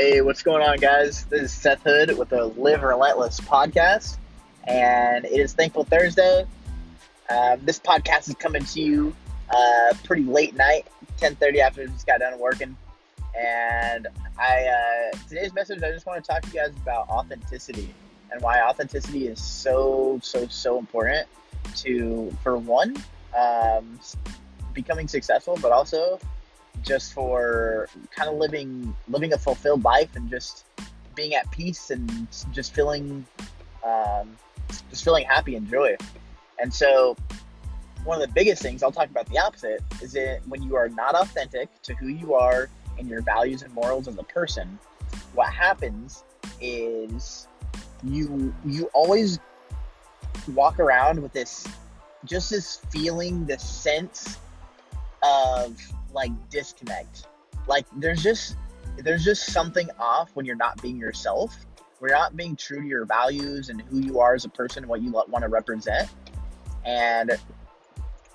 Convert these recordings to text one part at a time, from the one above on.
Hey, what's going on, guys? This is Seth Hood with the Live Relentless podcast, and it is Thankful Thursday. Um, this podcast is coming to you uh, pretty late night, 10:30 after I just got done working. And I uh, today's message, I just want to talk to you guys about authenticity and why authenticity is so so so important to, for one, um, becoming successful, but also just for kind of living living a fulfilled life and just being at peace and just feeling um, just feeling happy and joy. And so one of the biggest things I'll talk about the opposite is that when you are not authentic to who you are and your values and morals as a person, what happens is you you always walk around with this just this feeling, this sense of like disconnect. Like there's just there's just something off when you're not being yourself. We're not being true to your values and who you are as a person, what you want to represent. And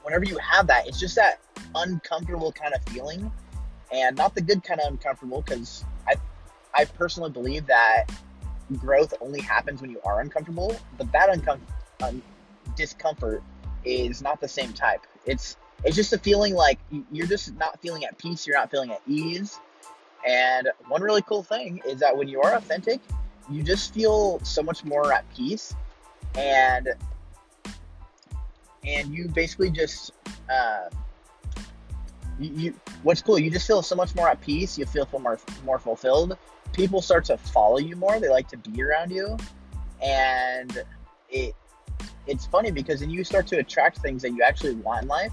whenever you have that, it's just that uncomfortable kind of feeling, and not the good kind of uncomfortable. Because I, I personally believe that growth only happens when you are uncomfortable. But that uncom- un- discomfort is not the same type. It's it's just a feeling like you're just not feeling at peace, you're not feeling at ease. And one really cool thing is that when you are authentic, you just feel so much more at peace. And and you basically just uh, you, you what's cool you just feel so much more at peace you feel more more fulfilled. People start to follow you more they like to be around you. And it it's funny because then you start to attract things that you actually want in life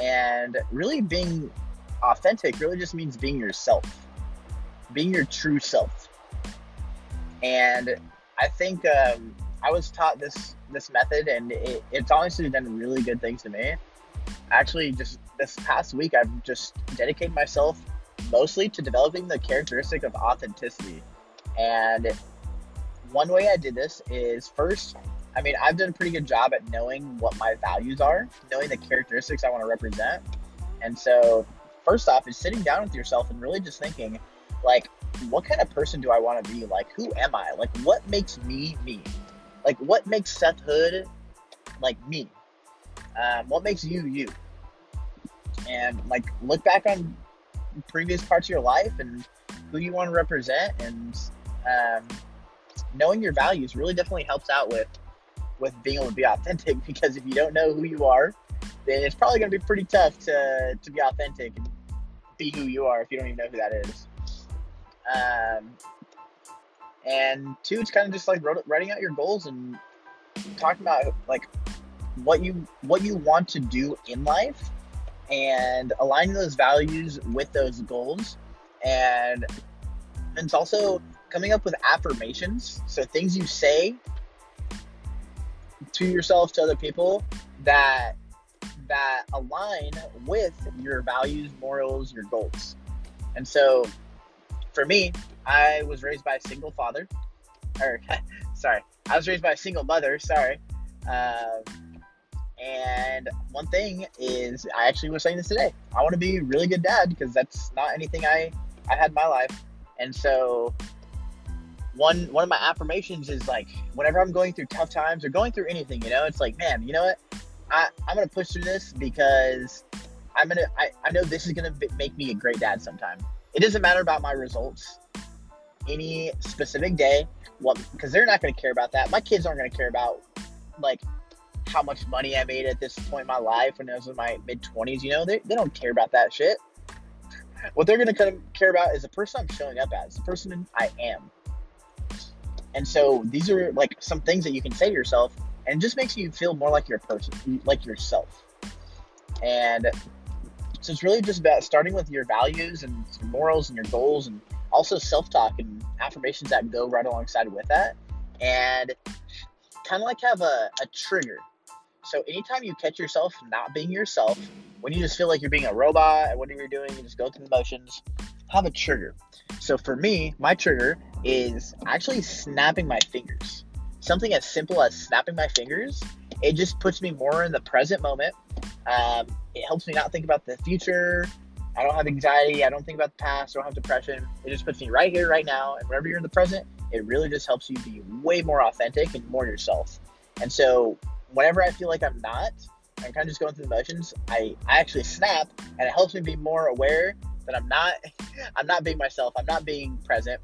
and really being authentic really just means being yourself, being your true self. And I think um, I was taught this this method, and it, it's honestly done really good things to me. Actually, just this past week, I've just dedicated myself mostly to developing the characteristic of authenticity. And one way I did this is first I mean, I've done a pretty good job at knowing what my values are, knowing the characteristics I want to represent. And so, first off, is sitting down with yourself and really just thinking, like, what kind of person do I want to be? Like, who am I? Like, what makes me me? Like, what makes Seth Hood like me? Um, what makes you you? And like, look back on previous parts of your life and who you want to represent, and um, knowing your values really definitely helps out with with being able to be authentic because if you don't know who you are, then it's probably going to be pretty tough to, to be authentic and be who you are if you don't even know who that is. Um, and two, it's kind of just like writing out your goals and talking about like what you what you want to do in life and aligning those values with those goals and it's also coming up with affirmations so things you say to yourself to other people that that align with your values, morals, your goals. And so for me, I was raised by a single father. Or sorry, I was raised by a single mother, sorry. Um, and one thing is I actually was saying this today. I want to be a really good dad because that's not anything I I had in my life. And so one one of my affirmations is like whenever I'm going through tough times or going through anything, you know, it's like, man, you know what? I, I'm gonna push through this because I'm gonna I, I know this is gonna make me a great dad sometime. It doesn't matter about my results any specific day, what because they're not gonna care about that. My kids aren't gonna care about like how much money I made at this point in my life when I was in my mid twenties, you know, they, they don't care about that shit. What they're gonna kind of care about is the person I'm showing up as, the person I am. And so these are like some things that you can say to yourself, and it just makes you feel more like your person, like yourself. And so it's really just about starting with your values and your morals and your goals, and also self-talk and affirmations that go right alongside with that, and kind of like have a, a trigger. So anytime you catch yourself not being yourself, when you just feel like you're being a robot and whatever you're doing, you just go through the motions, have a trigger. So for me, my trigger is actually snapping my fingers. Something as simple as snapping my fingers, it just puts me more in the present moment. Um, it helps me not think about the future. I don't have anxiety. I don't think about the past. I don't have depression. It just puts me right here, right now. And whenever you're in the present, it really just helps you be way more authentic and more yourself. And so, whenever I feel like I'm not, I'm kind of just going through the motions. I, I actually snap, and it helps me be more aware that I'm not I'm not being myself. I'm not being present,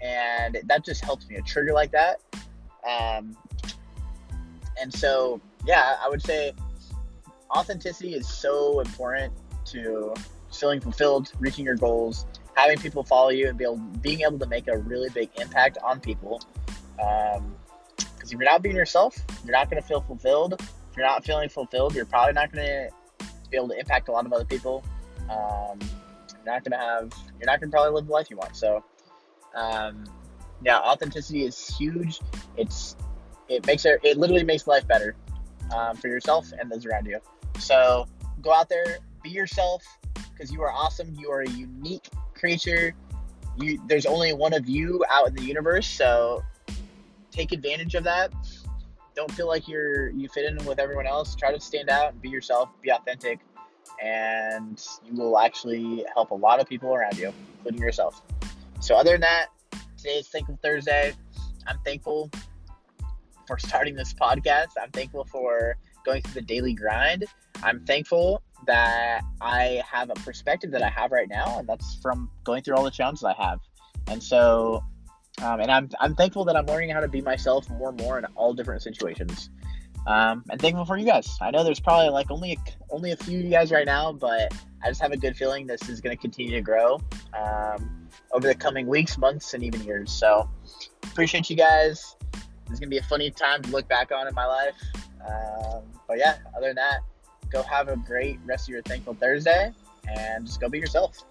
and that just helps me. A trigger like that, um, and so yeah, I would say authenticity is so important to feeling fulfilled, reaching your goals, having people follow you, and be able, being able to make a really big impact on people. Because if you're not being yourself, you're not going to feel fulfilled. If you're not feeling fulfilled, you're probably not going to be able to impact a lot of other people. Um, you're not going to have, you're not going to probably live the life you want. So, um, yeah, authenticity is huge. It's, it makes it, it literally makes life better um, for yourself and those around you. So go out there, be yourself, because you are awesome. You are a unique creature. You, there's only one of you out in the universe, so take advantage of that. Don't feel like you're you fit in with everyone else. Try to stand out and be yourself, be authentic, and you will actually help a lot of people around you, including yourself. So other than that, today is Thankful Thursday. I'm thankful for starting this podcast. I'm thankful for going through the daily grind. I'm thankful that I have a perspective that I have right now, and that's from going through all the challenges I have. And so, um, and I'm, I'm thankful that I'm learning how to be myself more and more in all different situations. Um, and thankful for you guys. I know there's probably like only a, only a few of you guys right now, but I just have a good feeling this is going to continue to grow um, over the coming weeks, months, and even years. So appreciate you guys. It's gonna be a funny time to look back on in my life. Um, but yeah, other than that, go have a great rest of your Thankful Thursday and just go be yourself.